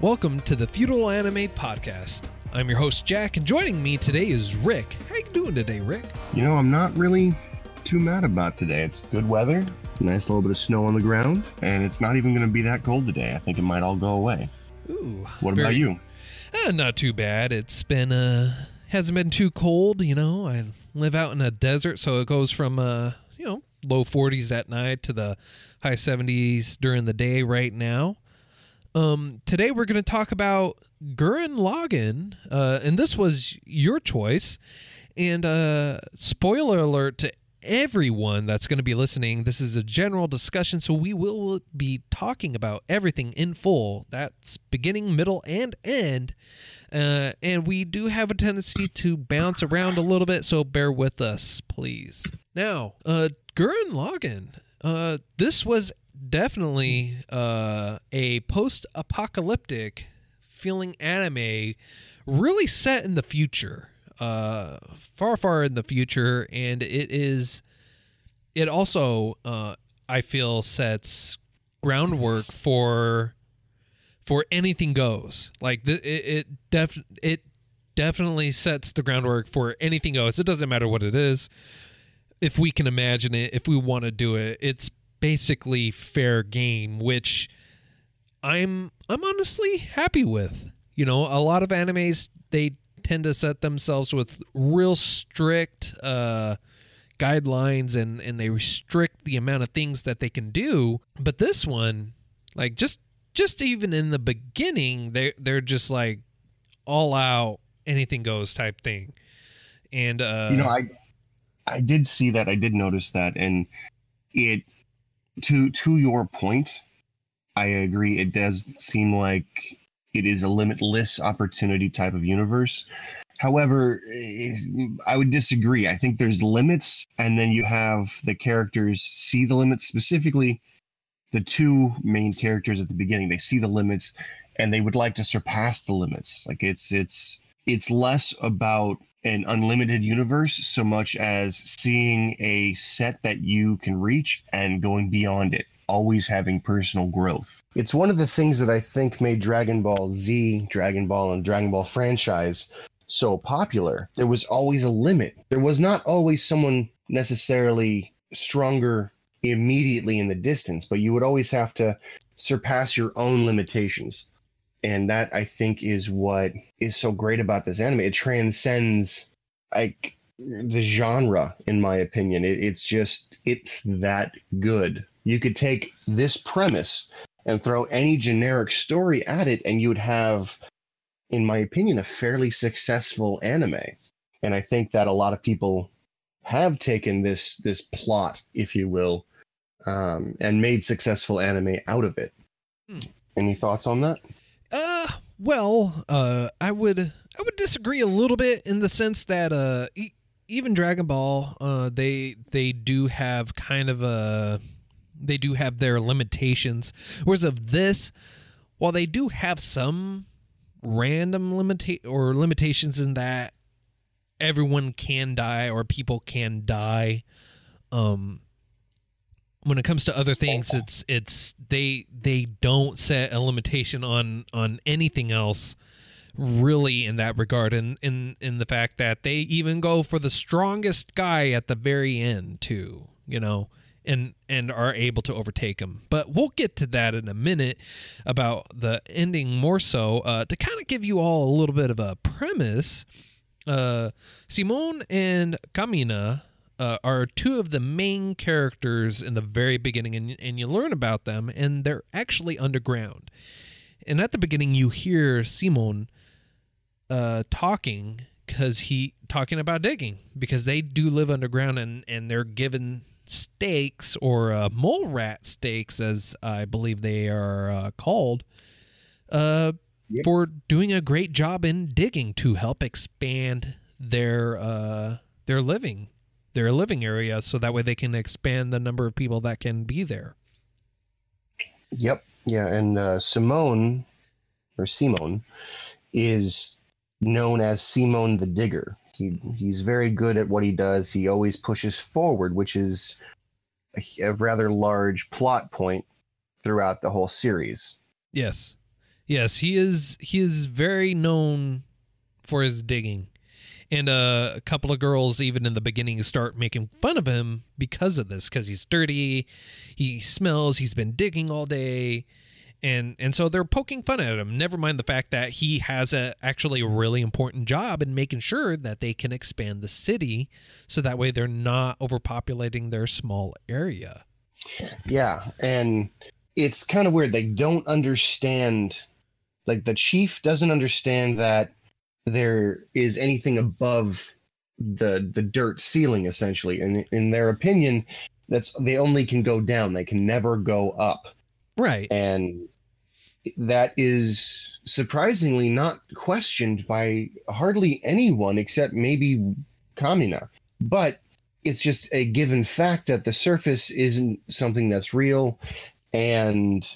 Welcome to the Feudal Anime Podcast. I'm your host, Jack, and joining me today is Rick. How you doing today, Rick? You know, I'm not really too mad about today. It's good weather, nice little bit of snow on the ground, and it's not even going to be that cold today. I think it might all go away. Ooh. What very- about you? Uh, not too bad. It's been uh hasn't been too cold, you know. I live out in a desert, so it goes from uh, you know, low 40s at night to the high 70s during the day right now. Um today we're going to talk about Gurren Lagann, uh and this was your choice. And uh spoiler alert to everyone that's going to be listening. This is a general discussion, so we will be talking about everything in full. That's beginning, middle, and end. Uh, and we do have a tendency to bounce around a little bit, so bear with us, please. Now, uh, Gurren Lagann. Uh, this was definitely uh, a post-apocalyptic feeling anime, really set in the future uh, far, far in the future, and it is. It also, uh, I feel, sets groundwork for for anything goes. Like the, it, it def it definitely sets the groundwork for anything goes. It doesn't matter what it is. If we can imagine it, if we want to do it, it's basically fair game, which I'm I'm honestly happy with. You know, a lot of animes they tend to set themselves with real strict uh, guidelines and and they restrict the amount of things that they can do. But this one, like just just even in the beginning, they they're just like all out anything goes type thing. And uh, You know, I I did see that. I did notice that, and it to to your point, I agree. It does seem like it is a limitless opportunity type of universe. However, eh, I would disagree. I think there's limits, and then you have the characters see the limits. Specifically, the two main characters at the beginning, they see the limits, and they would like to surpass the limits. Like it's it's it's less about an unlimited universe so much as seeing a set that you can reach and going beyond it always having personal growth. It's one of the things that I think made Dragon Ball Z, Dragon Ball, and Dragon Ball franchise so popular. There was always a limit. There was not always someone necessarily stronger immediately in the distance, but you would always have to surpass your own limitations. And that I think is what is so great about this anime. It transcends like the genre, in my opinion. It, it's just it's that good you could take this premise and throw any generic story at it and you would have in my opinion a fairly successful anime and i think that a lot of people have taken this this plot if you will um, and made successful anime out of it Hmm. any thoughts on that Uh, well, uh, I would I would disagree a little bit in the sense that uh, e- even Dragon Ball, uh, they they do have kind of a they do have their limitations. Whereas of this, while they do have some random limita- or limitations in that everyone can die or people can die, um, when it comes to other things it's it's they they don't set a limitation on on anything else really in that regard. And in in the fact that they even go for the strongest guy at the very end too you know and and are able to overtake him. But we'll get to that in a minute about the ending more so uh, to kind of give you all a little bit of a premise uh, simone and kamina uh, are two of the main characters in the very beginning, and, and you learn about them, and they're actually underground. And at the beginning, you hear Simon uh, talking because he talking about digging because they do live underground, and and they're given stakes or uh, mole rat stakes, as I believe they are uh, called, uh, Yep. for doing a great job in digging to help expand their uh, their living their living area, so that way they can expand the number of people that can be there. Yep. Yeah, and uh, Simone or Simone is known as Simone the Digger. He he's very good at what he does. He always pushes forward, which is a, a rather large plot point throughout the whole series. Yes. Yes, he is he is very known for his digging. And uh, a couple of girls even in the beginning start making fun of him because of this cuz he's dirty, he smells, he's been digging all day. And and so they're poking fun at him. Never mind the fact that he has a actually a really important job in making sure that they can expand the city so that way they're not overpopulating their small area. Yeah, and it's kind of weird. They don't understand, like the chief doesn't understand that there is anything above the the dirt ceiling, essentially. And in their opinion, that's they only can go down. They can never go up, Right. and that is surprisingly not questioned by hardly anyone except maybe Kamina. But it's just a given fact that the surface isn't something that's real and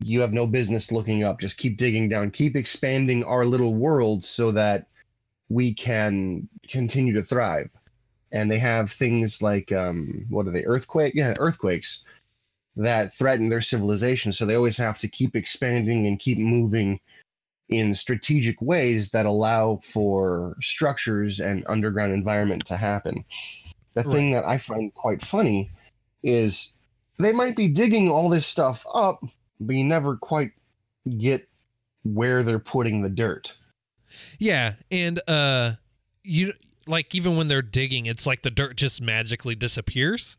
you have no business looking up. Just keep digging down, keep expanding our little world so that we can continue to thrive. And they have things like um, what are they? Earthquake? Yeah, earthquakes that threaten their civilization. So they always have to keep expanding and keep moving in strategic ways that allow for structures and underground environment to happen. The thing that I find quite funny is they might be digging all this stuff up, but you never quite get where they're putting the dirt. Yeah, and uh you like even when they're digging, it's like the dirt just magically disappears.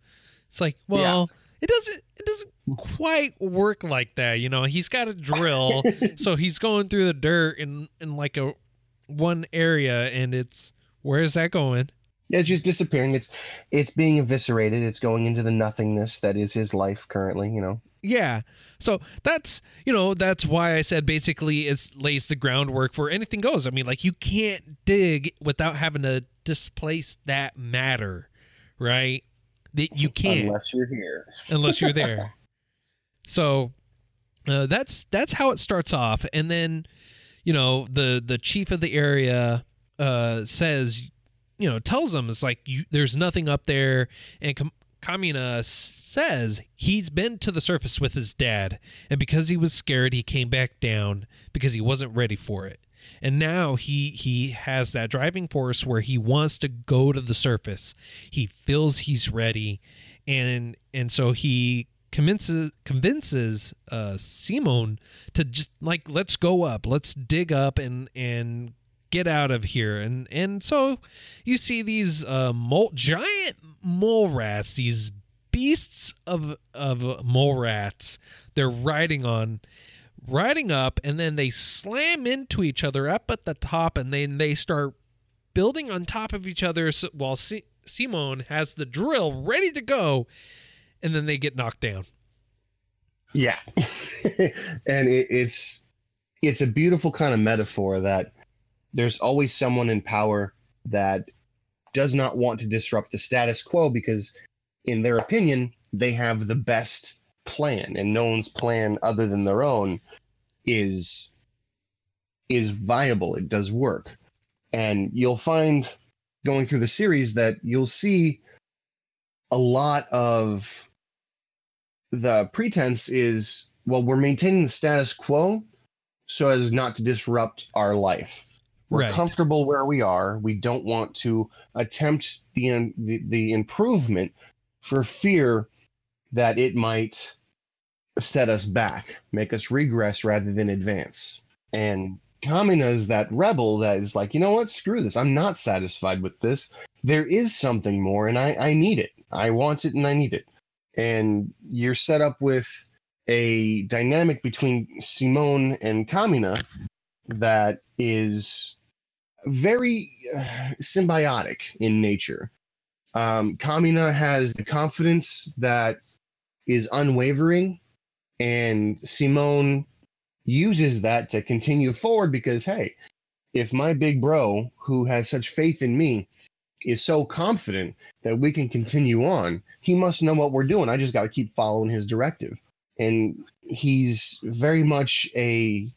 It's like, well, it doesn't it doesn't quite work like that, you know. He's got a drill, so he's going through the dirt in in like a one area and it's where is that going? Yeah, it's just disappearing. It's it's being eviscerated. It's going into the nothingness that is his life currently, you know. Yeah. So that's, you know, that's why I said basically it lays the groundwork for anything goes. I mean, like you can't dig without having to displace that matter, right? That you can't Unless you're here. unless you're there. so uh, that's that's how it starts off, and then you know the the chief of the area uh, says, you know, tells them it's like you, there's nothing up there, and Kam- Kamina says he's been to the surface with his dad, and because he was scared, he came back down because he wasn't ready for it. And now he he has that driving force where he wants to go to the surface. He feels he's ready, and and so he convinces convinces uh, Simone to just like let's go up, let's dig up and and get out of here. And and so you see these uh, mole, giant mole rats, these beasts of of mole rats. They're riding on riding up and then they slam into each other up at the top and then they start building on top of each other while si- Simone has the drill ready to go and then they get knocked down. Yeah, and it, it's it's a beautiful kind of metaphor that there's always someone in power that does not want to disrupt the status quo because, in their opinion, they have the best plan, and no one's plan other than their own is is viable. It does work, and you'll find going through the series that you'll see a lot of the pretense is well we're maintaining the status quo so as not to disrupt our life we're Right. comfortable where we are. We don't want to attempt the, the the improvement for fear that it might set us back make us regress rather than advance. And Kamina is that rebel that is like you know what? Screw this. I'm not satisfied with this. There is something more and i i need it. I want it and i need it. And you're set up with a dynamic between Simone and Kamina that is very uh, symbiotic in nature. Um, Kamina has the confidence that is unwavering, and Simone uses that to continue forward because, hey, if my big bro, who has such faith in me, is so confident that we can continue on, he must know what we're doing. I just got to keep following his directive. And he's very much a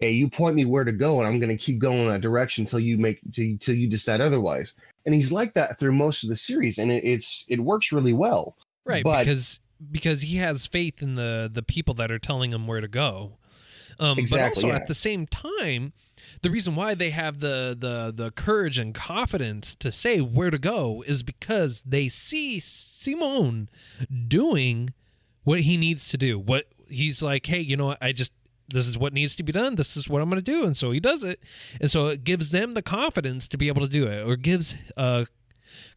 a you point me where to go and I'm going to keep going in that direction until you make till you decide otherwise. And he's like that through most of the series and it, it's it works really well. Right, but, because because he has faith in the the people that are telling him where to go. Um, exactly, but also yeah. at the same time, the reason why they have the the the courage and confidence to say where to go is because they see Simone doing what he needs to do. What he's like, hey, you know what? I just this is what needs to be done. This is what I'm going to do, and so he does it, and so it gives them the confidence to be able to do it, or gives uh,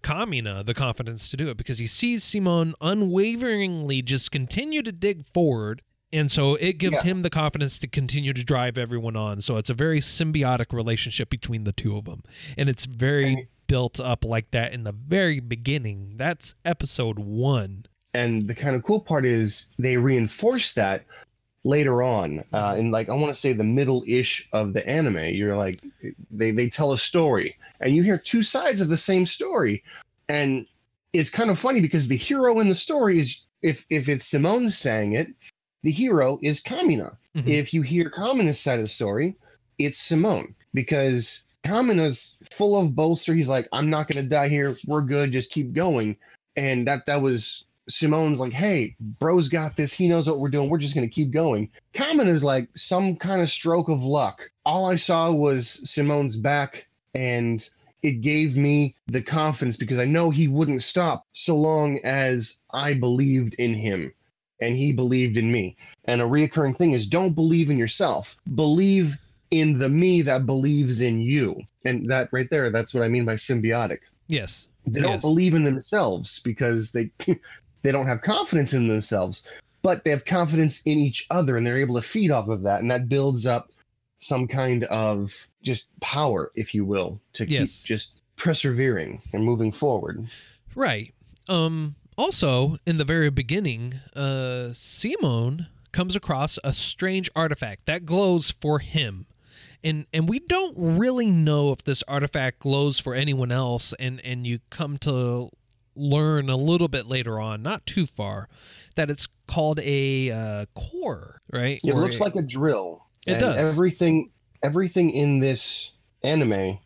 Kamina the confidence to do it because he sees Simon unwaveringly just continue to dig forward and so it gives yeah. him the confidence to continue to drive everyone on. So it's a very symbiotic relationship between the two of them. And it's very and, built up like that in the very beginning. That's episode one. And the kind of cool part is they reinforce that later on. Uh, in like, I want to say the middle ish of the anime. You're like, they, they tell a story and you hear two sides of the same story. And it's kind of funny because the hero in the story is, if, if it's Simone saying it, the hero is Kamina. Mm-hmm. If you hear Kamina's side of the story, it's Simone because Kamina's full of bolster. He's like, I'm not gonna die here. We're good. Just keep going. And that that was Simone's like, hey, bro's got this. He knows what we're doing. We're just gonna keep going. Common is like some kind of stroke of luck. All I saw was Simone's back and it gave me the confidence because I know he wouldn't stop so long as I believed in him and he believed in me. And a reoccurring thing is don't believe in yourself, believe in the me that believes in you. And that right there, that's what I mean by symbiotic. Yes. They don't believe in themselves because they they don't have confidence in themselves, but they have confidence in each other and they're able to feed off of that and that builds up some kind of just power, if you will, to yes. keep just persevering and moving forward. Right. Um also, in the very beginning, uh, Simone comes across a strange artifact that glows for him. And and we don't really know if this artifact glows for anyone else and and you come to learn a little bit later on, not too far, that it's called a uh, core, right? It or looks a, like a drill. It and does. Everything everything in this anime,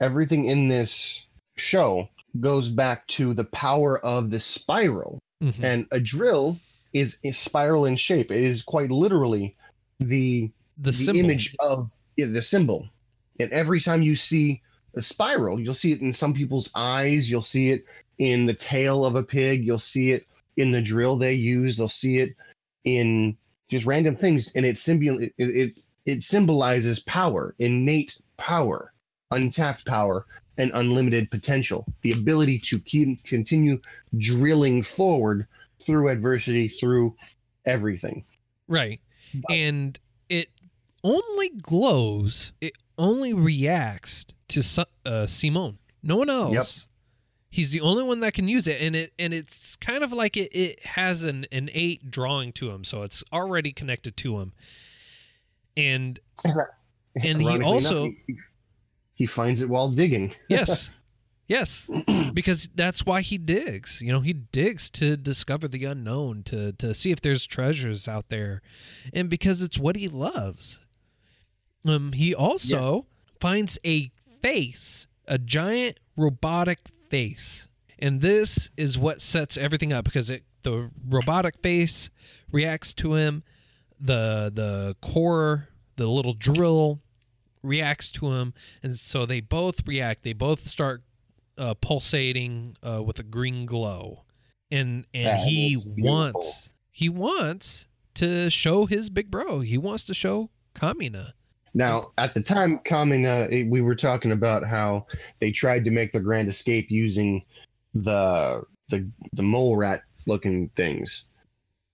everything in this show goes back to the power of the spiral. Mm-hmm. And a drill is a spiral in shape. It is quite literally the the, the image of yeah, the symbol. And every time you see a spiral, you'll see it in some people's eyes, you'll see it in the tail of a pig, you'll see it in the drill they use, they'll see it in just random things and it symbol it, it it symbolizes power, innate power, untapped power and unlimited potential, the ability to keep continue drilling forward through adversity, through everything. Right. But, and it only glows, it only reacts to uh, Simone. No one else. He's the only one that can use it, and it and it's kind of like it, it has an innate drawing to him, so it's already connected to him. And and he also enough, he, he finds it while digging. yes. Yes, because that's why he digs. You know, he digs to discover the unknown, to to see if there's treasures out there, and because it's what he loves. Um, he also yeah. finds a face, a giant robotic face, and this is what sets everything up because it the robotic face reacts to him, the the core, the little drill reacts to him, and so they both react. They both start uh, pulsating uh, with a green glow, and and that he wants he wants to show his big bro. He wants to show Kamina. Now, at the time, Kamina, eh, we were talking about how they tried to make the grand escape using the the the mole rat looking things.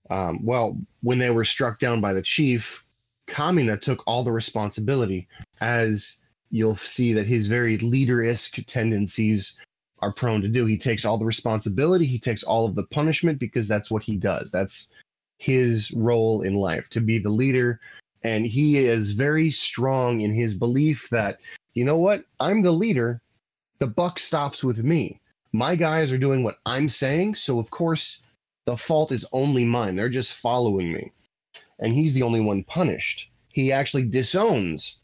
Um, well, when they were struck down by the chief, Kamina took all the responsibility, as you'll see that his very leader-esque tendencies are prone to do. He takes all the responsibility, he takes all of the punishment because that's what he does. That's his role in life to be the leader. And he is very strong in his belief that, you know what, I'm the leader. The buck stops with me. My guys are doing what I'm saying. So, of course, the fault is only mine. They're just following me. And he's the only one punished. He actually disowns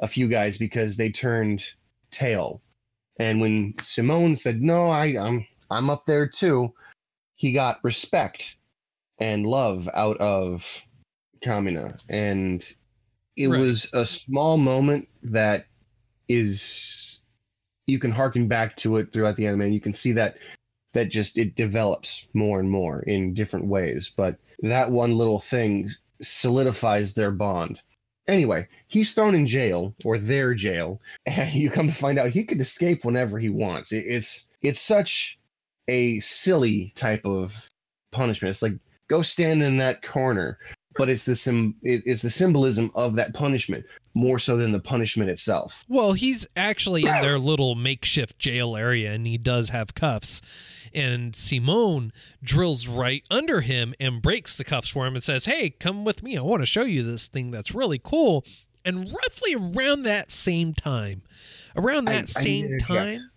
a few guys because they turned tail. And when Simone said, "No, I, I'm I'm up there too," he got respect and love out of Kamina, and it Right. was a small moment that is you can harken back to it throughout the anime, and you can see that that just it develops more and more in different ways. But that one little thing solidifies their bond. Anyway, he's thrown in jail or their jail, and you come to find out he could escape whenever he wants. It, it's it's such a silly type of punishment. It's like go stand in that corner, but it's the sim it, it's the symbolism of that punishment more so than the punishment itself. Well, he's actually in their little makeshift jail area and he does have cuffs. And Simone drills right under him and breaks the cuffs for him and says, Hey, come with me. I want to show you this thing that's really cool. And roughly around that same time, around that I same interject. time,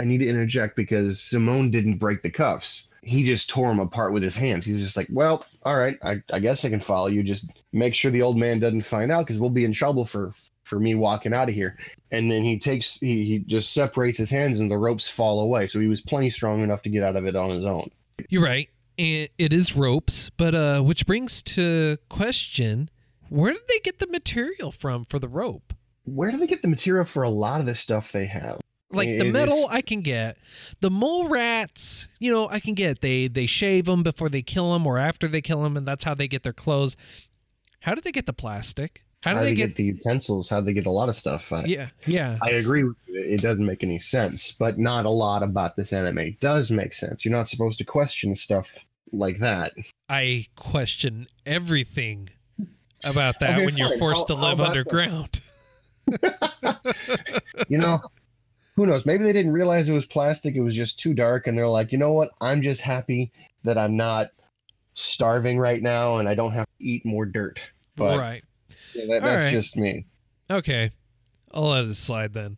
I need to interject because Simone didn't break the cuffs. He just tore them apart with his hands. He's just like, well, all right, I, I guess I can follow you. Just make sure the old man doesn't find out because we'll be in trouble for for me walking out of here. And then he takes he, he just separates his hands and the ropes fall away. So he was plenty strong enough to get out of it on his own. You're right. And it is ropes, but uh which brings to question where did they get the material from for the rope? Where do they get the material for a lot of the stuff they have? Like the metal is- I can get. The mole rats, you know, I can get. They they shave them before they kill them or after they kill them and that's how they get their clothes. How do they get the plastic? How How do they they get, get, the utensils? How do they get a lot of stuff? I, Yeah, yeah. I agree with you. It doesn't make any sense, but not a lot about this anime does make sense. You're not supposed to question stuff like that. I question everything about that Okay, when you're fine. forced How- to live underground. You know, who knows? Maybe they didn't realize it was plastic. It was just too dark, and they're like, you know what? I'm just happy that I'm not starving right now, and I don't have to eat more dirt. But right. yeah, that, that's right. just me. Okay. I'll let it slide then.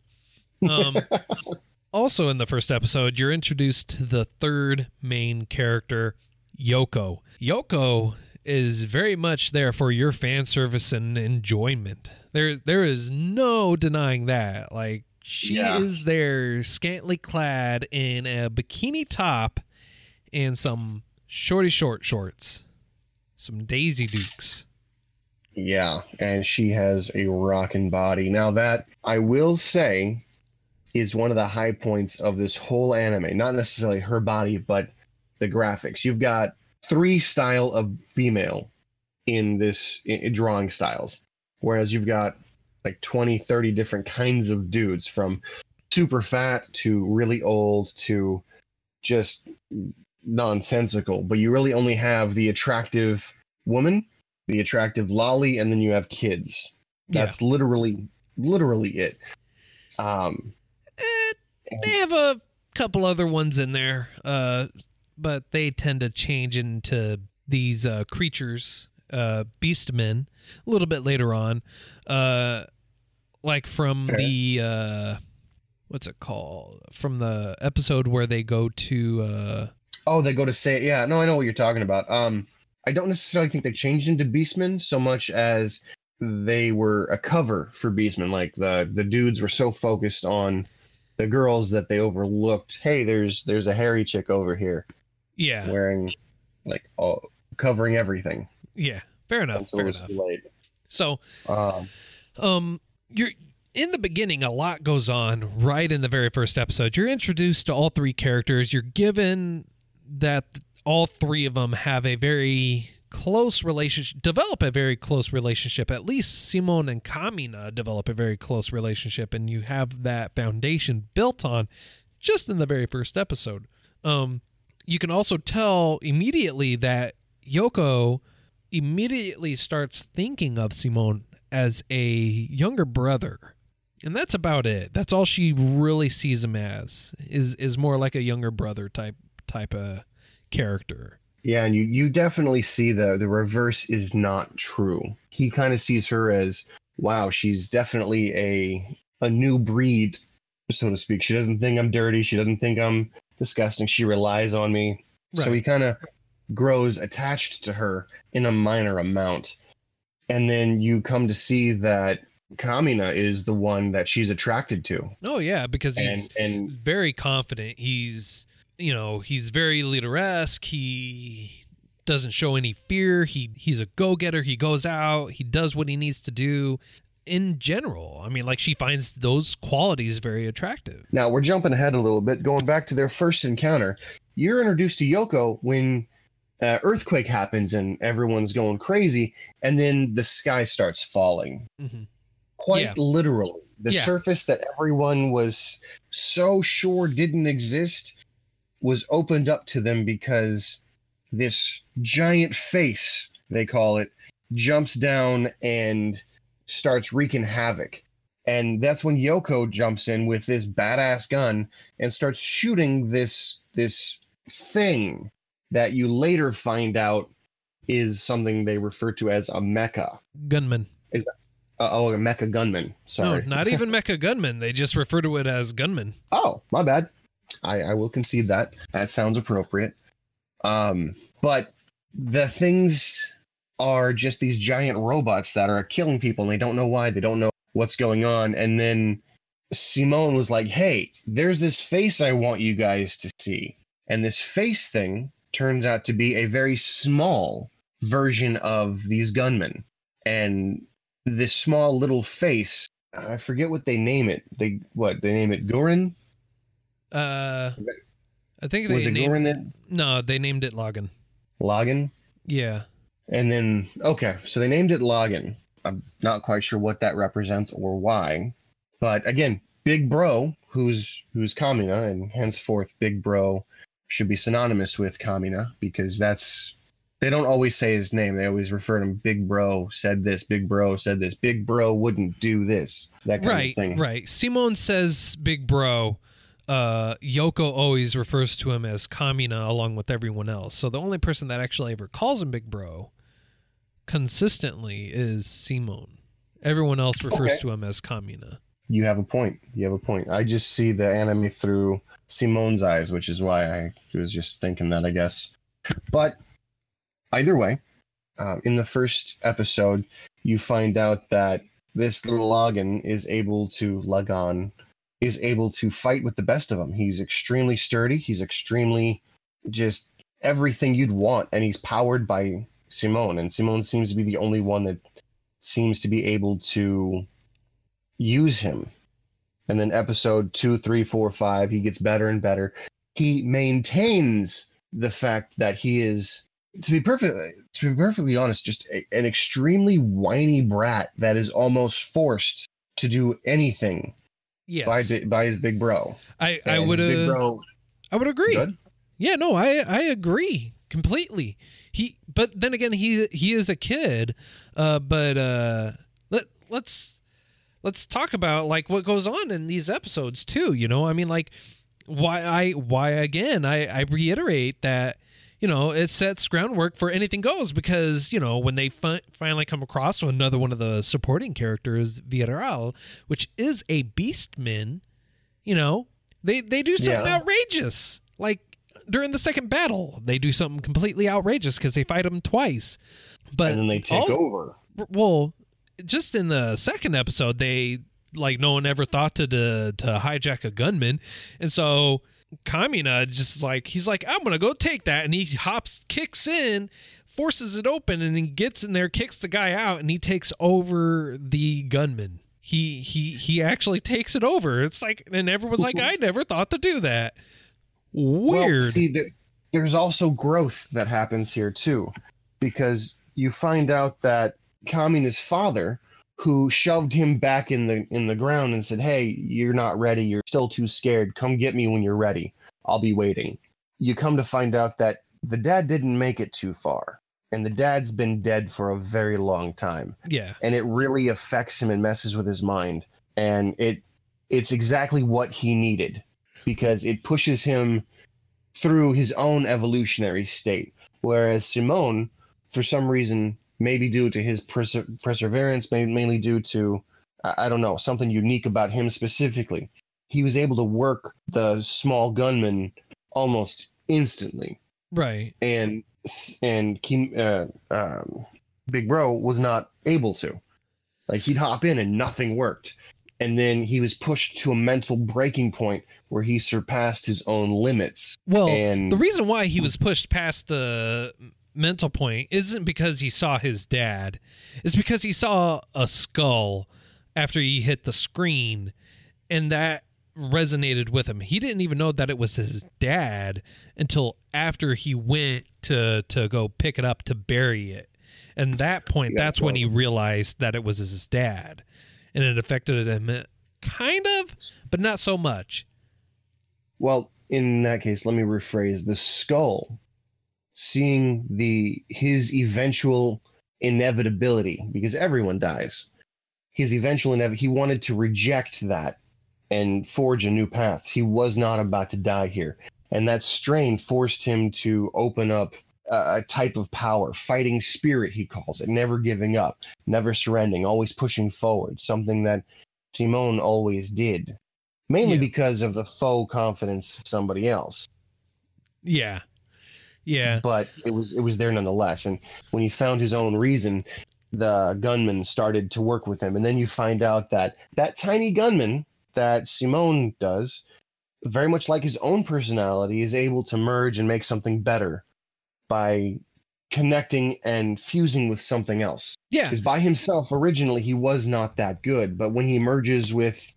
Um, also, in the first episode, you're introduced to the third main character, Yoko. Yoko is very much there for your fan service and enjoyment. There, there is no denying that. Like she Yeah. is there, scantily clad in a bikini top and some shorty short shorts, some Daisy Dukes. Yeah, and she has a rockin' body. Now that I will say is one of the high points of this whole anime. Not necessarily her body, but the graphics. You've got three style of female in this i- i- drawing styles, whereas you've got like 20, 30 different kinds of dudes from super fat to really old to just nonsensical. But you really only have the attractive woman the attractive lolly and then you have kids that's literally literally it um Eh, they have a couple other ones in there, uh, but they tend to change into these uh, creatures, uh, beastmen, a little bit later on. Uh, like from Fair. the uh, what's it called? From the episode where they go to uh, oh they go to say yeah no i know what you're talking about um i don't necessarily think they changed into beastmen so much as they were a cover for beastmen like the the dudes were so focused on the girls that they overlooked hey there's there's a hairy chick over here yeah, wearing like oh covering everything yeah. Fair enough. Fair enough. So um um you're in the beginning a lot goes on right in the very first episode. You're introduced to all three characters. You're given that all three of them have a very close relationship develop a very close relationship. At least simone and kamina develop a very close relationship and you have that foundation built on just in the very first episode. Um you can also tell immediately that yoko immediately starts thinking of simone as a younger brother and that's about it. That's all she really sees him as is is more like a younger brother type type of character. Yeah, and you you definitely see the the reverse is not true. He kind of sees her as wow, she's definitely a a new breed, so to speak. She doesn't think I'm dirty. She doesn't think I'm disgusting. She relies on me. So he kind of grows attached to her in a minor amount. And then you come to see that Kamina is the one that she's attracted to. Oh yeah, because And he's and very confident. He's you know he's very leader-esque. He doesn't show any fear. He he's a go-getter. He goes out. He does what he needs to do. In general, I mean, like she finds those qualities very attractive. Now we're jumping ahead a little bit, going back to their first encounter. You're introduced to Yoko when uh, earthquake happens and everyone's going crazy, and then the sky starts falling. Mhm. Quite Yeah. literally, the Yeah. surface that everyone was so sure didn't exist was opened up to them because this giant face, they call it, jumps down and starts wreaking havoc. And that's when Yoko jumps in with this badass gun and starts shooting this this thing that you later find out is something they refer to as a mecha. Gunman. Uh, oh, a mecha gunman. Sorry. No, not even mecha gunman. They just refer to it as gunman. Oh, my bad. I, I will concede that. That sounds appropriate. Um, but the things are just these giant robots that are killing people and they don't know why, they don't know what's going on. And then Simone was like, Hey, there's this face I want you guys to see. And this face thing turns out to be a very small version of these gunmen. And this small little face, I forget what they name it. They what they name it Gurren? Uh, I think they Was it named Gurren that no, they named it Lagann. Lagann. Yeah, And then okay, so they named it Lagann. I'm not quite sure what that represents or why. But again, Big Bro, who's who's Kamina, and henceforth Big Bro should be synonymous with Kamina because that's they don't always say his name. They always refer to him Big Bro said this, Big Bro said this, Big Bro wouldn't do this. That kind right, of thing. right. Simone says "big bro." Uh, Yoko always refers to him as Kamina along with everyone else. So the only person that actually ever calls him big bro consistently is Simone. Everyone else refers Okay. to him as Kamina. You have a point. You have a point. I just see the anime through Simone's eyes, which is why I was just thinking that, I guess. But either way, uh, in the first episode, you find out that this little Lagann is able to lug on, is able to fight with the best of them. He's extremely sturdy. He's extremely just everything you'd want, and he's powered by Simone. And Simone seems to be the only one that seems to be able to use him. And then episode two, three, four, five, he gets better and better. He maintains the fact that he is, to be perfect, to be perfectly honest, just a, an extremely whiny brat that is almost forced to do anything Yes, by by his big bro. I, I would bro. I would agree. Good. Yeah, no, I I agree completely. He but then again he he is a kid. Uh but uh let let's let's talk about like what goes on in these episodes too, you know? I mean like why I why again I I reiterate that you know, it sets groundwork for anything goes because, you know, when they fi- finally come across another one of the supporting characters, Viral, which is a beastman, you know, they they do something Yeah. outrageous. Like during the second battle, they do something completely outrageous because they fight him twice. But And then they take all- over. well, just in the second episode, they like no one ever thought to to, to hijack a gunman, and so Kamina just like he's like I'm gonna go take that, and he hops, kicks in, forces it open, and then gets in there, kicks the guy out, and he takes over the gunman. He he he actually takes it over. It's like, and everyone's like, I never thought to do that. Weird. Well, see, there, there's also growth that happens here too, because you find out that Kamina's father, who shoved him back in the in the ground and said, "Hey, you're not ready. You're still too scared. Come get me when you're ready. I'll be waiting." You come to find out that the dad didn't make it too far, and the dad's been dead for a very long time yeah. and it really affects him and messes with his mind and it it's exactly what he needed because it pushes him through his own evolutionary state. Whereas Simone, for some reason, maybe due to his perse- perseverance, mainly due to I don't know something unique about him specifically, he was able to work the small gunman almost instantly. Right. And and Kim, uh, um, Big Bro was not able to. Like he'd hop in and nothing worked. And then he was pushed to a mental breaking point where he surpassed his own limits. Well, and the reason why he was pushed past the mental point isn't because he saw his dad. It's because he saw a skull after he hit the screen and that resonated with him. He didn't even know that it was his dad until after he went to to go pick it up to bury it. And that point, that's when he realized that it was his dad. And it affected him uh, kind of, but not so much. Well, in that case, let me rephrase the skull seeing the his eventual inevitability because everyone dies. His eventual inevitability, he wanted to reject that and forge a new path. He was not about to die here. And that strain forced him to open up a, a type of power, fighting spirit, he calls it, never giving up, never surrendering, always pushing forward, something that Simone always did, mainly yeah. because of the faux confidence of somebody else. Yeah. Yeah. But it was it was there nonetheless. And when he found his own reason, the gunman started to work with him. And then you find out that that tiny gunman that Simone does, very much like his own personality, is able to merge and make something better by connecting and fusing with something else. Yeah. Because by himself, originally, he was not that good. But when he merges with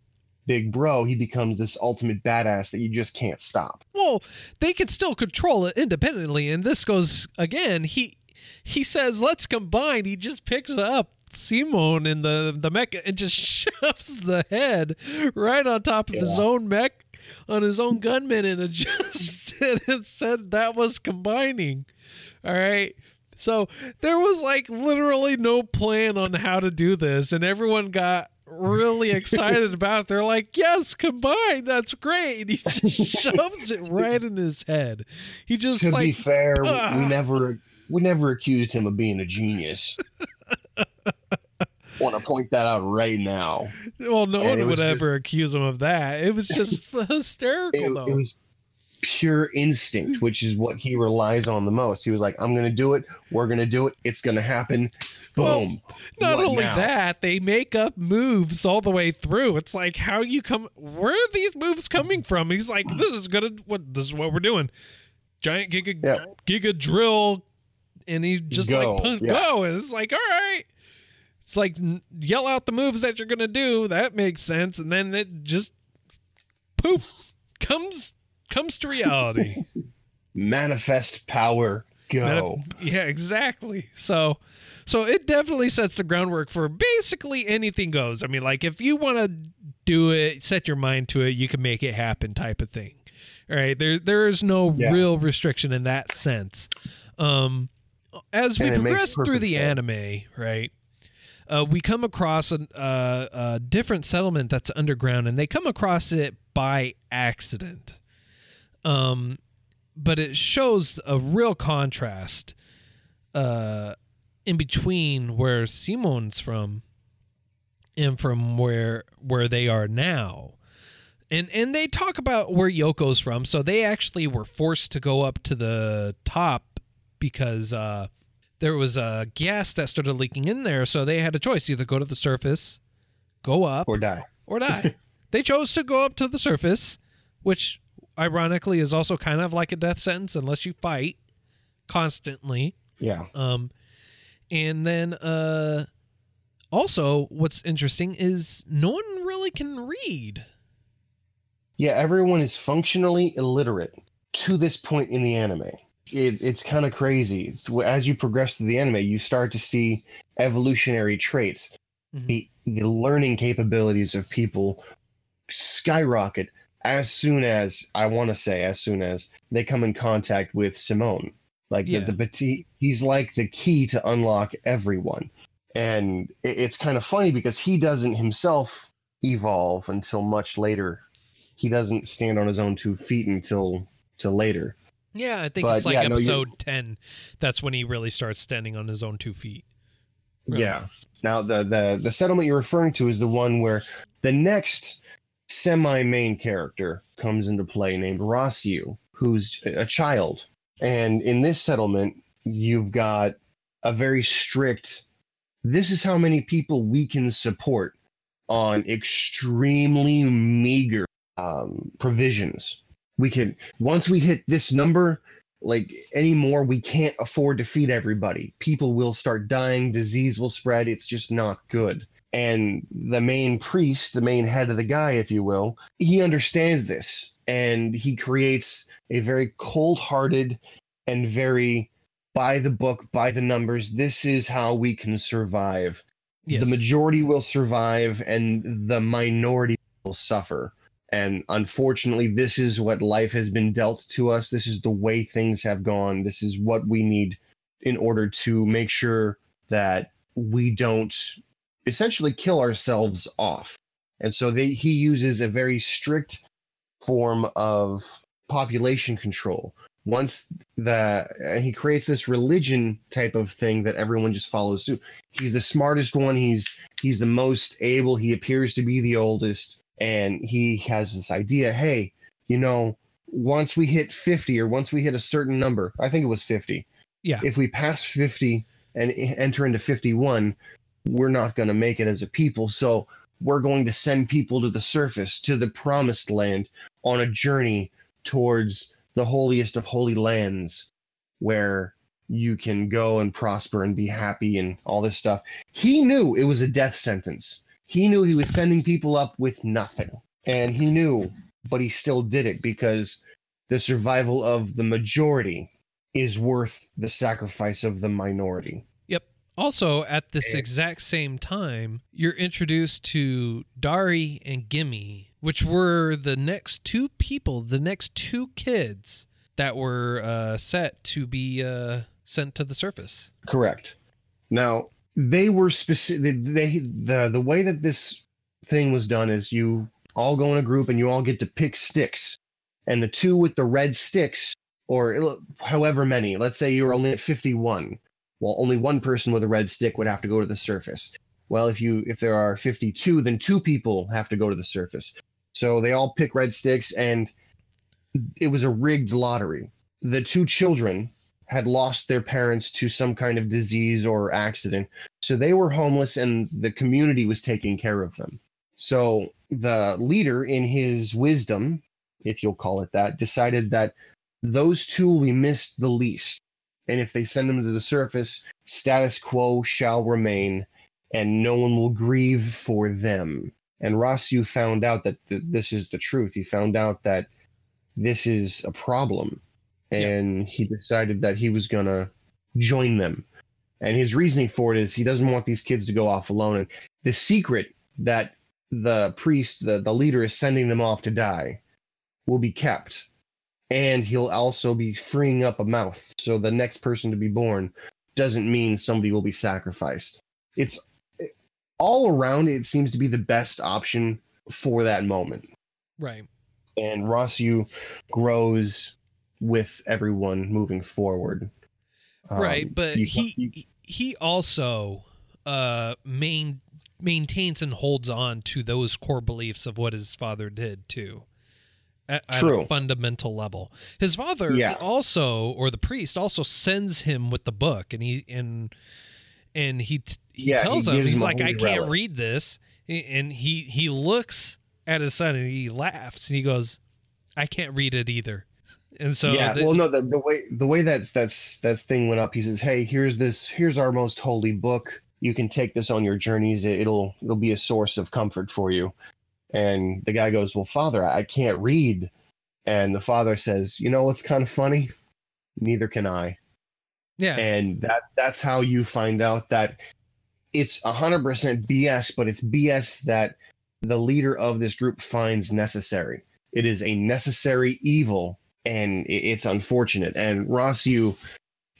Big Bro, he becomes this ultimate badass that you just can't stop. Well, they could still control it independently. And this goes again, he he says, let's combine. He just picks up Simone in the the mech and just shoves the head right on top of yeah. his own mech on his own gunman and adjusted and said that was combining. All right. So there was like literally no plan on how to do this, and everyone got really excited about it. They're like, "Yes, combine. That's great." And he just shoves it right in his head. He just to like, be fair, ah. we never we never accused him of being a genius. Want to point that out right now. Well, no and one would ever accuse him of that. It was just hysterical, it, though. It was pure instinct, which is what he relies on the most. He was like, "I'm going to do it. We're going to do it. It's going to happen." Boom. Well, not what only now? that, they make up moves all the way through. It's like how you come. Where are these moves coming from? He's like, "This is gonna. What? This is what we're doing." Giant giga yeah. giga drill and he just go. like punch, yeah. go, and it's like all right. It's like yell out the moves that you're gonna do. That makes sense, and then it just poof comes comes to reality. Manifest power. Go. Manif- yeah, exactly. So, so it definitely sets the groundwork for basically anything goes. I mean, like if you want to do it, set your mind to it, you can make it happen, type of thing. All right, there there is no yeah. real restriction in that sense. Um, as we progress through the sense. anime, right? Uh, we come across a, uh, a, different settlement that's underground, and they come across it by accident. Um, but it shows a real contrast uh, in between where Simone's from and from where where they are now. And and they talk about where Yoko's from. So they actually were forced to go up to the top because uh, there was a gas that started leaking in there. So they had a choice either go to the surface, go up, or die. Or die. they chose to go up to the surface, which ironically is also kind of like a death sentence unless you fight constantly. Yeah. Um, and then uh, also what's interesting is no one really can read. Yeah, everyone is functionally illiterate to this point in the anime it, it's kind of crazy. As you progress through the anime, you start to see evolutionary traits. Mm-hmm. The, the learning capabilities of people skyrocket as soon as I want to say as soon as they come in contact with Simone. Like yeah. the, the he's like the key to unlock everyone. And it, it's kind of funny because he doesn't himself evolve until much later. He doesn't stand on his own two feet until till later. Yeah, I think But, it's like yeah, no, episode 10. That's when he really starts standing on his own two feet. Really. Yeah. Now the the the settlement you're referring to is the one where the next semi main character comes into play named Rossiu, who's a child. And in this settlement, you've got a very strict this is how many people we can support on extremely meager um, provisions. We can once we hit this number, like anymore, we can't afford to feed everybody. People will start dying, disease will spread. It's just not good. And the main priest, the main head of the guy, if you will, he understands this and he creates a very cold hearted and very by the book, by the numbers. This is how we can survive Yes. the majority will survive and the minority will suffer. And unfortunately, this is what life has been dealt to us. This is the way things have gone. This is what we need in order to make sure that we don't essentially kill ourselves off. And so they, he uses a very strict form of population control. Once the he creates this religion type of thing that everyone just follows suit he's the smartest one he's he's the most able he appears to be the oldest and he has this idea hey you know once we hit 50 or once we hit a certain number i think it was 50 Yeah. if we pass 50 and enter into 51 we're not going to make it as a people so we're going to send people to the surface to the promised land on a journey towards the holiest of holy lands where you can go and prosper and be happy and all this stuff. He knew it was a death sentence. He knew he was sending people up with nothing. And he knew, but he still did it because the survival of the majority is worth the sacrifice of the minority. Also, at this exact same time, you're introduced to Darry and Gimmy, which were the next two people, the next two kids that were uh, set to be uh, sent to the surface. Correct. Now they were specific. They the the way that this thing was done is you all go in a group and you all get to pick sticks, and the two with the red sticks, or however many. Let's say you're only at fifty one. Well, only one person with a red stick would have to go to the surface. Well, if you if there are fifty two, then two people have to go to the surface. So they all pick red sticks, and it was a rigged lottery. The two children had lost their parents to some kind of disease or accident. So they were homeless and the community was taking care of them. So the leader, in his wisdom, if you'll call it that, decided that those two be missed the least. And if they send them to the surface, status quo shall remain and no one will grieve for them. And Rossiu found out that th- this is the truth. He found out that this is a problem and he decided that he was gonna join them. And his reasoning for it is he doesn't want these kids to go off alone. And the secret that the priest, the, the leader, is sending them off to die will be kept. And he'll also be freeing up a mouth. So the next person to be born doesn't mean somebody will be sacrificed. It's all around, it seems to be the best option for that moment Right. and Rossiu grows with everyone moving forward. Um, right. But you- he you- he also uh, main maintains and holds on to those core beliefs of what his father did too. At, at True. a fundamental level, his father Yeah. also, or the priest, also sends him with the book, and he and and he he Yeah, he tells him he's him like, I holy can't read this, and he he looks at his son and he laughs and he goes, I can't read it either, and so yeah, the- well, no, the, the way the way that's that's that's thing went up. He says, "Hey, here's this. Here's our most holy book. You can take this on your journeys. It, it'll it'll be a source of comfort for you." And the guy goes, "Well, father, I, can't read." And the father says, "You know what's kind of funny? Neither can I." yeah, and that that's how you find out that it's 100% BS but it's BS that the leader of this group finds necessary it is a necessary evil and it's unfortunate and Rossiu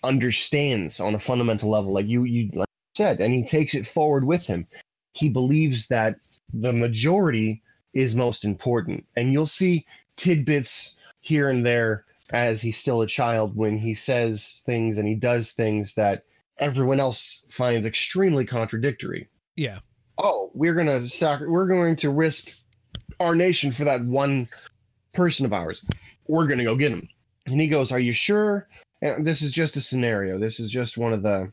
understands on a fundamental level like you you like you said and he takes it forward with him he believes that the majority is most important. And you'll see tidbits here and there as he's still a child when he says things and he does things that everyone else finds extremely contradictory. Yeah. Oh, we're gonna sac- we're going to risk our nation for that one person of ours. We're gonna go get him. And he goes, "Are you sure?" And this is just a scenario. This is just one of the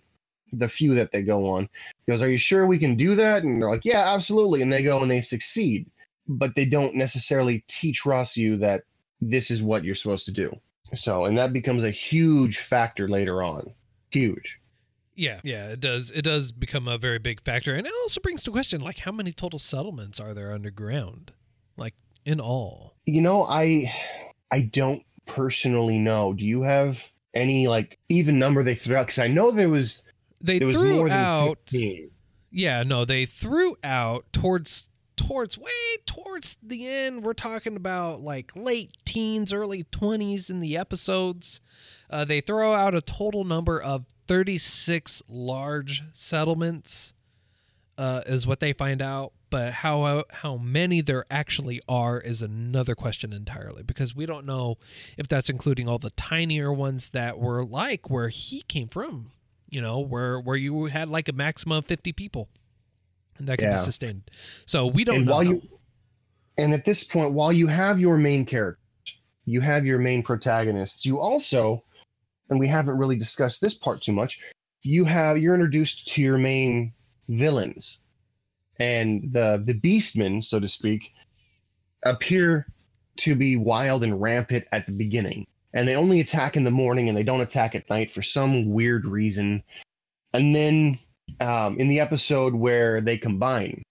the few that they go on. He goes, "Are you sure we can do that?" And they're like, "Yeah, absolutely." And they go and they succeed, but they don't necessarily teach Rossiu that this is what you're supposed to do. So, and that becomes a huge factor later on. Huge. Yeah, yeah, it does. It does become a very big factor, and it also brings to question like how many total settlements are there underground, like in all. You know, I I don't personally know. Do you have any like even number they threw out? Because I know there was They there was threw more than out. fifteen. Yeah, no, they threw out towards towards way towards the end. We're talking about like late teens, early twenties in the episodes. Uh, they throw out a total number of thirty six large settlements, uh, is what they find out. But how how many there actually are is another question entirely because we don't know if that's including all the tinier ones that were like where he came from. You know, where where you had like a maximum of fifty people and that can Yeah. be sustained. So we don't and know. while you and at this point while you have your main characters you have your main protagonists you also and we haven't really discussed this part too much you have you're introduced to your main villains and the the beastmen so to speak appear to be wild and rampant at the beginning and they only attack in the morning and they don't attack at night for some weird reason and then um, in the episode where they combine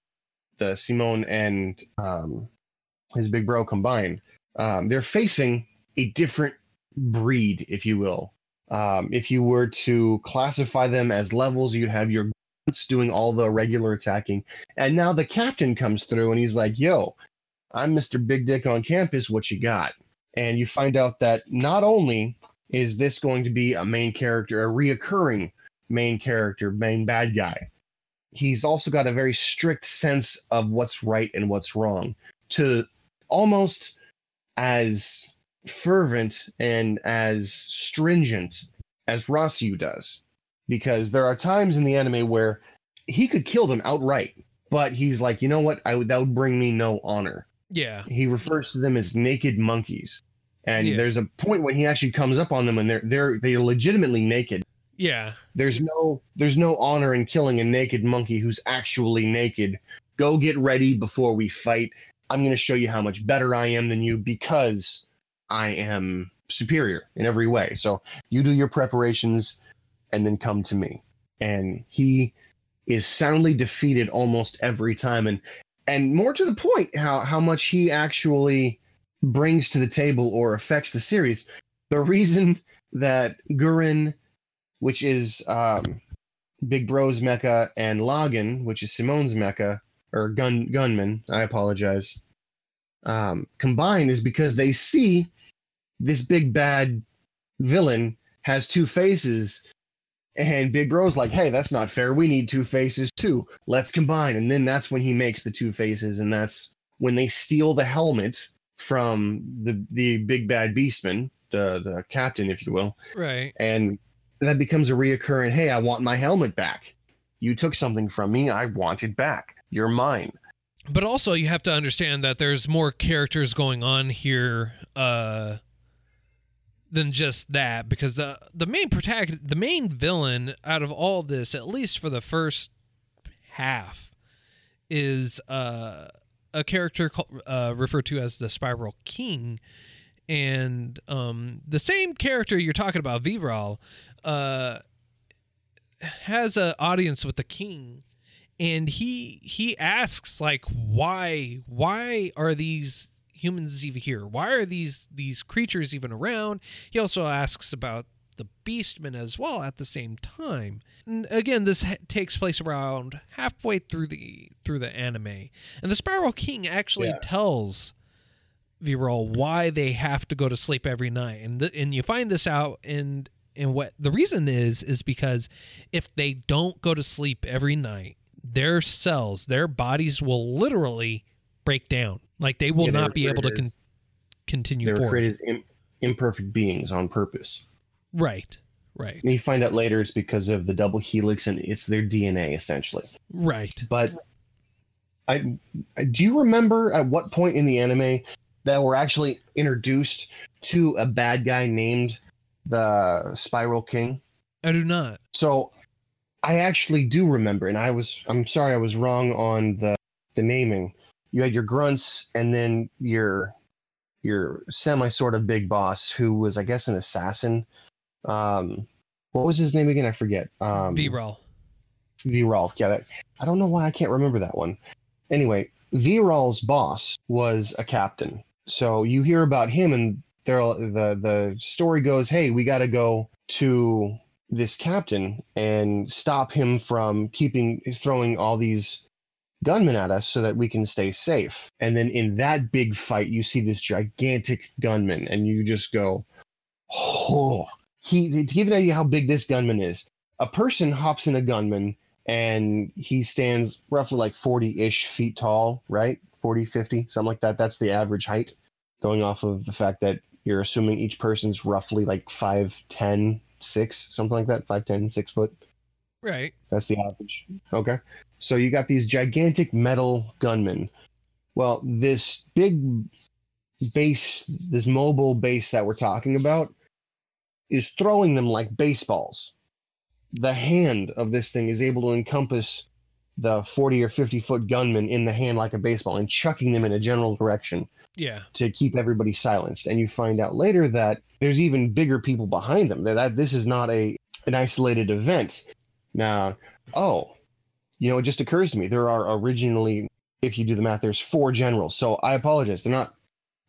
the Simon and um, his big bro combine, um, they're facing a different breed, if you will. Um, if you were to classify them as levels, you'd have your grunts doing all the regular attacking, and now the captain comes through and he's like, "Yo, I'm Mr. Big Dick on campus. What you got?" And you find out that not only is this going to be a main character, a reoccurring main character, main bad guy, he's also got a very strict sense of what's right and what's wrong to almost as fervent and as stringent as Rossiu does. Because there are times in the anime where he could kill them outright but he's like you know what? I would that would bring me no honor yeah, he refers to them as naked monkeys and Yeah. there's a point when he actually comes up on them and they're they're they're legitimately naked yeah, there's no there's no honor in killing a naked monkey who's actually naked. Go get ready before we fight. I'm going to show you how much better I am than you because I am superior in every way. So you do your preparations and then come to me. And he is soundly defeated almost every time and and more to the point how how much he actually brings to the table or affects the series. The reason that Gurren which is um, Big Bro's mecha, and Lagann, which is Simon's mecha or gun gunman. I apologize. Um, combined is because they see this big bad villain has two faces, and Big Bro's like, "Hey, that's not fair. We need two faces too. Let's combine." And then that's when he makes the two faces, and that's when they steal the helmet from the the big bad beastman, the the captain, if you will right. and that becomes a reoccurring hey i want my helmet back you took something from me i want it back you're mine But also, you have to understand that there's more characters going on here uh, than just that, because the the main protagonist, the main villain out of all this, at least for the first half, is uh, a character called, uh, referred to as the Spiral King, and um, the same character you're talking about, Viral, uh, has an audience with the king. And he he asks like why why are these humans even here? Why are these these creatures even around? He also asks about the beastmen as well at the same time. And again this ha- takes place around halfway through the through the anime. And the spiral king actually Yeah. tells Viral why they have to go to sleep every night. And th- and you find this out and and what the reason is is because if they don't go to sleep every night their cells, their bodies will literally break down. Like they will Yeah, they not be able to con- continue They were forward. created as Im- imperfect beings on purpose. Right. Right. And you find out later it's because of the double helix and it's their DNA essentially. Right. But I, I do you remember at what point in the anime that we're actually introduced to a bad guy named the Spiral King? I do not. So I actually do remember, and I was I'm sorry I was wrong on the the naming. You had your grunts and then your your semi sort of big boss who was I guess an assassin. Um what was his name again? I forget. Um. Yeah, that, I don't know why I can't remember that one. Anyway, Viral's boss was a captain. So you hear about him and there the the story goes, "Hey, we got to go to this captain and stop him from keeping throwing all these gunmen at us so that we can stay safe." And then in that big fight, you see this gigantic gunman and you just go, "Oh, he to give you an idea how big this gunman is. A person hops in a gunman and he stands roughly like 40-ish feet tall right 40 50 something like that that's the average height going off of the fact that you're assuming each person's roughly like 5 10 6 something like that 5 10 6 foot Right. that's the average okay so you got these gigantic metal gunmen well this big base this mobile base that we're talking about is throwing them like baseballs the hand of this thing is able to encompass the 40 or 50 foot gunman in the hand like a baseball and chucking them in a general direction Yeah. to keep everybody silenced. And you find out later that there's even bigger people behind them. That, that this is not a an isolated event. Now, oh, you know, it just occurs to me there are originally, if you do the math, there's four generals. So I apologize. They're not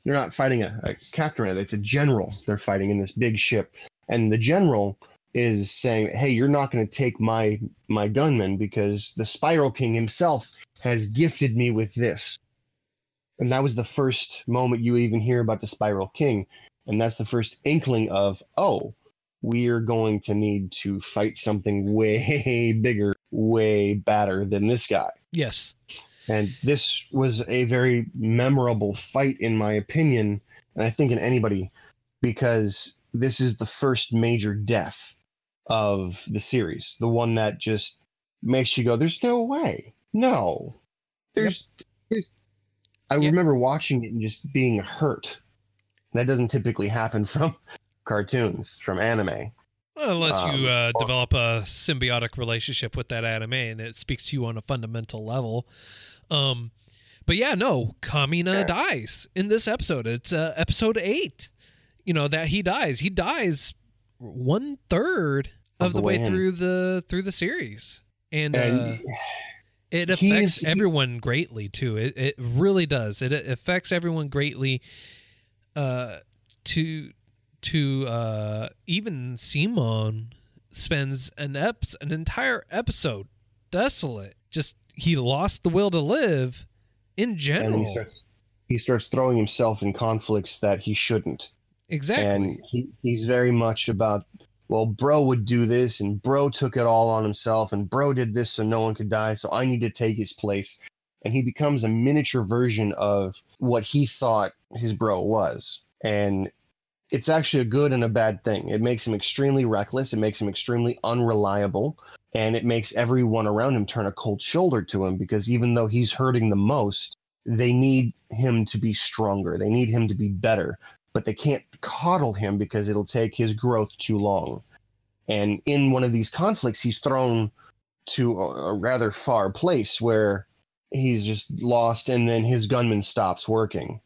they're not fighting a, a captain. It's a general. They're fighting in this big ship, and the general is saying, "Hey, you're not going to take my my gunman because the Spiral King himself has gifted me with this." And that was the first moment you even hear about the Spiral King, and that's the first inkling of, "Oh, we're going to need to fight something way bigger, way badder than this guy." Yes. And this was a very memorable fight, in my opinion, and I think in anybody, because this is the first major death of the series. The one that just makes you go, there's no way. No. There's, there's I Yeah. remember watching it and just being hurt. That doesn't typically happen from cartoons, from anime. Well, unless you Um, uh, develop a symbiotic relationship with that anime and it speaks to you on a fundamental level. Um, but yeah, no, Kamina Yeah. dies in this episode. It's uh, episode eight. You know that he dies. He dies one third of, Of the, the way way through the through the series, and, uh, it affects everyone greatly too. It it really does. It, it affects everyone greatly. Uh, to to uh even Simon spends an eps an entire episode desolate. Just he lost the will to live in general. he starts, he starts throwing himself in conflicts that he shouldn't. exactly. and he, he's very much about well bro would do this and bro took it all on himself and bro did this so no one could die so i need to take his place and he becomes a miniature version of what he thought his bro was and it's actually a good and a bad thing it makes him extremely reckless it makes him extremely unreliable and it makes everyone around him turn a cold shoulder to him because even though he's hurting the most they need him to be stronger they need him to be better but they can't coddle him because it'll take his growth too long. And in one of these conflicts, he's thrown to a, rather far place where he's just lost, and then his gunman stops working.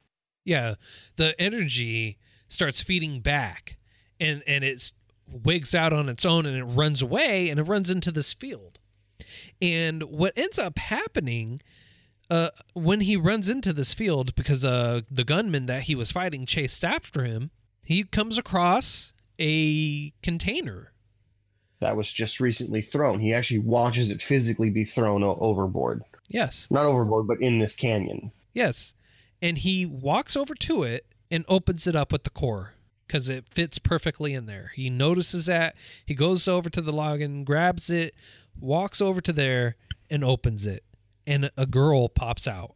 yeah, the energy starts feeding back, and and it's wigs out on its own, and it runs away, and it runs into this field. And what ends up happening uh, when he runs into this field, because uh, the gunman that he was fighting chased after him, he comes across a container. That was just recently thrown. He actually watches it physically be thrown o- overboard. Yes, Not overboard, but in this canyon. yes. And he walks over to it and opens it up with the core because it fits perfectly in there. He notices that. He goes over to the Lagann, grabs it, walks over to there, and opens it, and a girl pops out.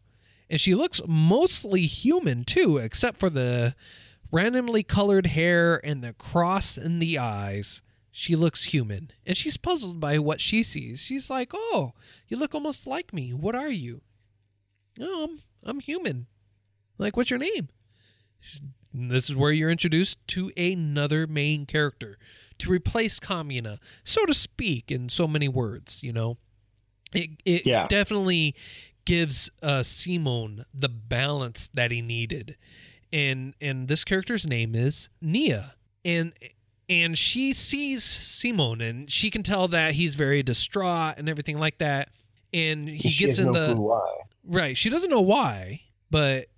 And she looks mostly human too, except for the randomly colored hair and the cross in the eyes. She looks human, and she's puzzled by what she sees. She's like, "Oh, you look almost like me. What are you?" "Oh, I'm, I'm human." Like, what's your name? This is where you're introduced to another main character to replace Kamina, so to speak, in so many words. You know, it it Yeah. definitely gives uh, Simon the balance that he needed, and and this character's name is Nia, and and she sees Simon, and she can tell that he's very distraught and everything like that, and he she gets in no the. Right. She doesn't know why, but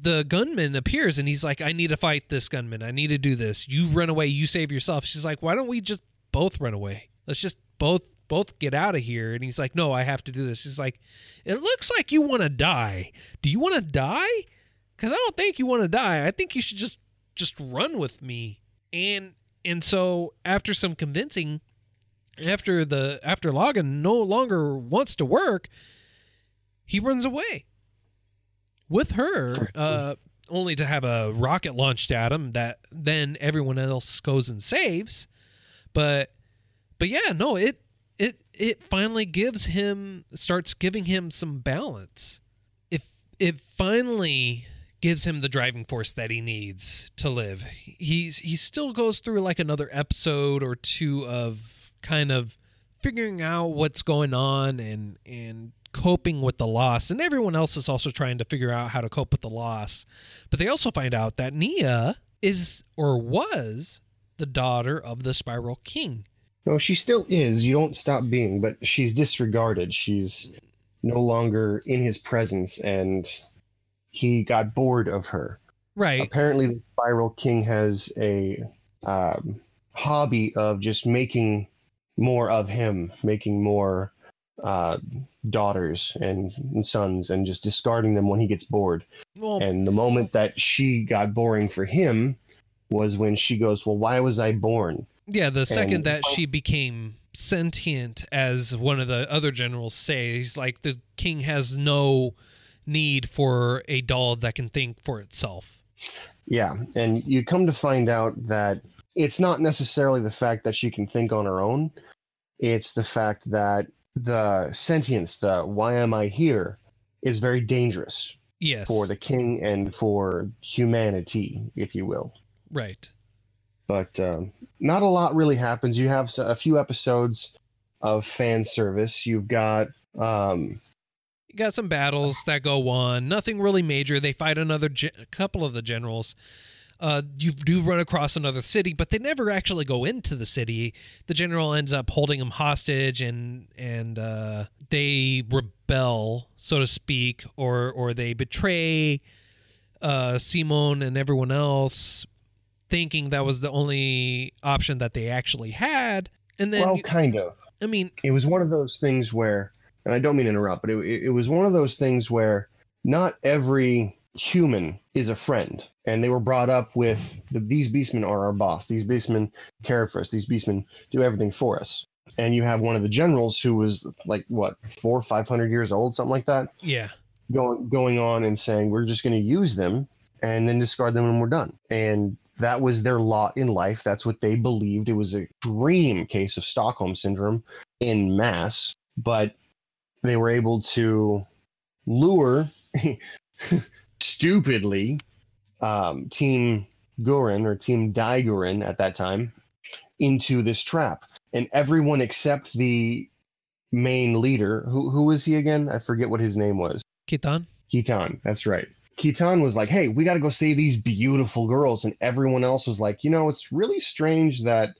the gunman appears and he's like, I need to fight this gunman. I need to do this. You run away, you save yourself. She's like, Why don't we just both run away? Let's just both both get out of here. And he's like, No, I have to do this. She's like, It looks like you want to die. Do you want to die? Because I don't think you want to die. I think you should just just run with me. And and so after some convincing, after the after Lagann no longer wants to work, he runs away with her, uh, only to have a rocket launched at him that then everyone else goes and saves. But but yeah, no, it it it finally gives him starts giving him some balance. If it finally gives him the driving force that he needs to live. He's he still goes through like another episode or two of kind of figuring out what's going on and and coping with the loss and everyone else is also trying to figure out how to cope with the loss but they also find out that nia is or was the daughter of the spiral king No, she still is. You don't stop being, but she's disregarded. She's no longer in his presence, and he got bored of her. right Apparently, the Spiral King has a um, hobby of just making more of him, making more uh, daughters and, and sons, and just discarding them when he gets bored. well And the moment that she got boring for him was when she goes, "Well, why was I born?" Yeah, the second And- that she became sentient, as one of the other generals say, he's like the king has no need for a doll that can think for itself. Yeah, and you come to find out that it's not necessarily the fact that she can think on her own. It's the fact that the sentience, the why am I here, is very dangerous Yes. for the king and for humanity, if you will. right. But um, not a lot really happens. You have a few episodes of fan service. You've got um, You got some battles that go on. Nothing really major. They fight another ge- couple of the generals. Uh, you do run across another city, but they never actually go into the city. The general ends up holding them hostage, and and uh, they rebel, so to speak, or or they betray uh, Simon and everyone else, thinking that was the only option that they actually had. And then, well, kind of. I mean, it was one of those things where, and I don't mean to interrupt, but it, it was one of those things where not every human is a friend. And they were brought up with the, these beastmen are our boss. These beastmen care for us. These beastmen do everything for us. And you have one of the generals who was like what four, five hundred years old, something like that, yeah, going going on and saying we're just going to use them and then discard them when we're done. And that was their lot in life. That's what they believed. It was a dream case of Stockholm syndrome in mass, but they were able to lure stupidly um, Team Gurren or Team Dai-Gurren at that time into this trap. And everyone except the main leader, who who was he again? I forget what his name was. Kittan. Kittan, that's right. Kittan was like, "Hey, we got to go save these beautiful girls," and everyone else was like, "You know, it's really strange that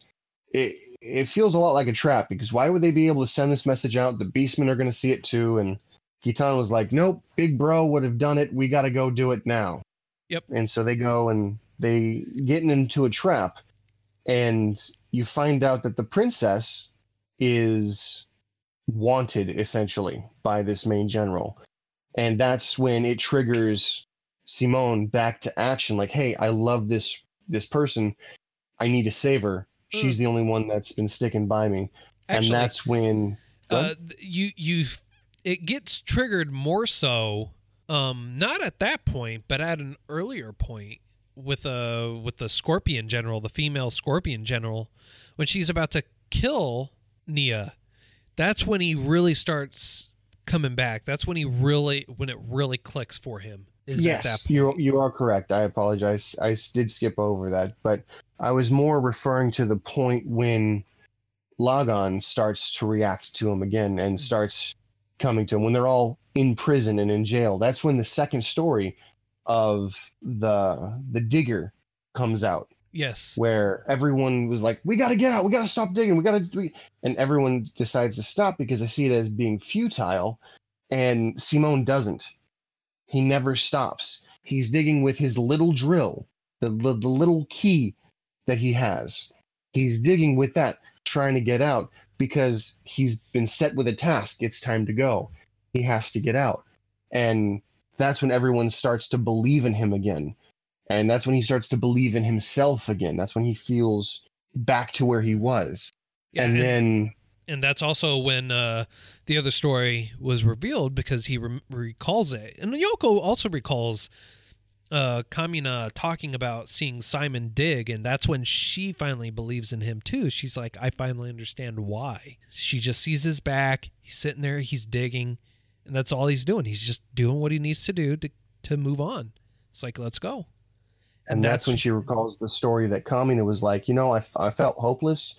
it it feels a lot like a trap because why would they be able to send this message out? The Beastmen are going to see it too." And Kittan was like, "Nope, Big Bro would have done it. We got to go do it now." Yep. And so they go and they get into a trap, and you find out that the princess is wanted essentially by this main general and that's when it triggers Simon back to action like hey I love this this person I need to save her Hmm. she's the only one that's been sticking by me Actually, and that's when uh, you you it gets triggered more so um not at that point but at an earlier point with uh with the scorpion general the female scorpion general when she's about to kill nia that's when he really starts coming back that's when he really when it really clicks for him is yes, you you are correct. I apologize. i did skip over that, but I was more referring to the point when Lagann starts to react to him again and starts coming to him when they're all in prison and in jail. That's when the second story of the the digger comes out yes where everyone was like, "We got to get out. We got to stop digging. We got to," and everyone decides to stop because they see it as being futile, and Simon doesn't. He never stops. He's digging with his little drill, the, the the little key that he has. He's digging with that, trying to get out because he's been set with a task. It's time to go. He has to get out, and that's when everyone starts to believe in him again and that's when he starts to believe in himself again that's when he feels back to where he was Yeah, and and- then and that's also when uh, the other story was revealed because he rem recalls it. And Yoko also recalls uh, Kamina talking about seeing Simon dig, and that's when she finally believes in him too. She's like, I finally understand why. She just sees his back. He's sitting there, he's digging, and that's all he's doing. He's just doing what he needs to do to to move on. It's like, let's go. and that's when she recalls the story that Kamina was like you know I, I felt hopeless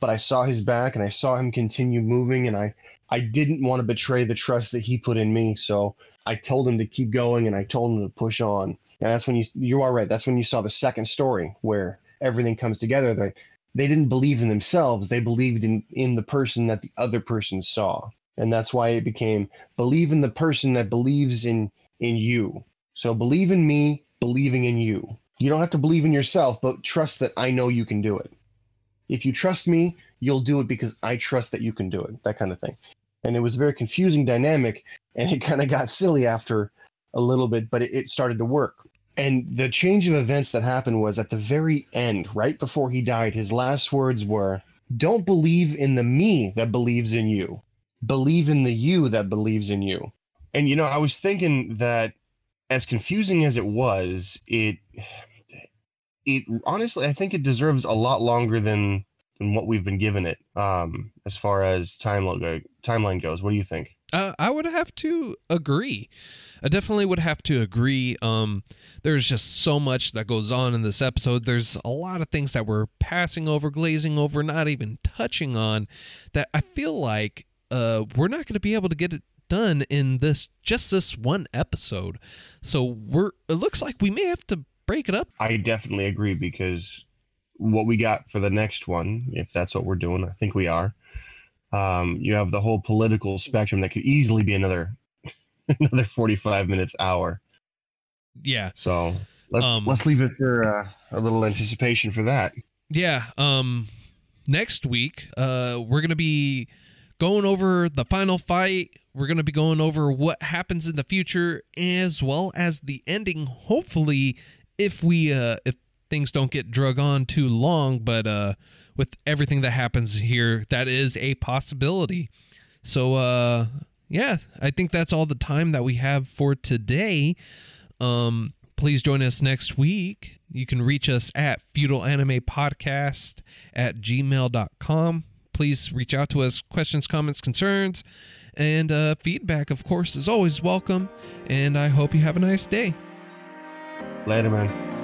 but I saw his back and I saw him continue moving and I I didn't want to betray the trust that he put in me so I told him to keep going and I told him to push on and that's when you you are right. That's when you saw the second story where everything comes together. They they didn't believe in themselves. They believed in in the person that the other person saw. And that's why it became believe in the person that believes in in you. So believe in me believing in you. You don't have to believe in yourself but trust that i know you can do it. If you trust me you'll do it because i trust that you can do it that kind of thing. And it was a very confusing dynamic and it kind of got silly after a little bit but it, it started to work and the change of events that happened was at the very end right before he died his last words were don't believe in the me that believes in you. Believe in the you that believes in you. And you know i was thinking that as confusing as it was it it honestly i think it deserves a lot longer than than what we've been given it um as far as timeline go, timeline goes. What do you think? Uh, I would have to agree. I definitely would have to agree. Um, there's just so much that goes on in this episode. There's a lot of things that we're passing over, glazing over, not even touching on. That I feel like uh, we're not going to be able to get it done in this just this one episode. So we're. It looks like we may have to break it up. i definitely agree because what we got for the next one if that's what we're doing i think we are um you have the whole political spectrum that could easily be another another 45 minutes hour Yeah. so let's Um, let's leave it for uh, a little anticipation for that Yeah. Um next week, uh we're gonna be going over the final fight. We're gonna be going over what happens in the future as well as the ending, hopefully, if we uh if things don't get drug on too long, but uh with everything that happens here, that is a possibility. So uh yeah, I think that's all the time that we have for today. Um, please join us next week. You can reach us at feudal anime podcast at gmail.com. Please reach out to us, questions, comments, concerns, and uh, feedback, of course, is always welcome. And I hope you have a nice day. later man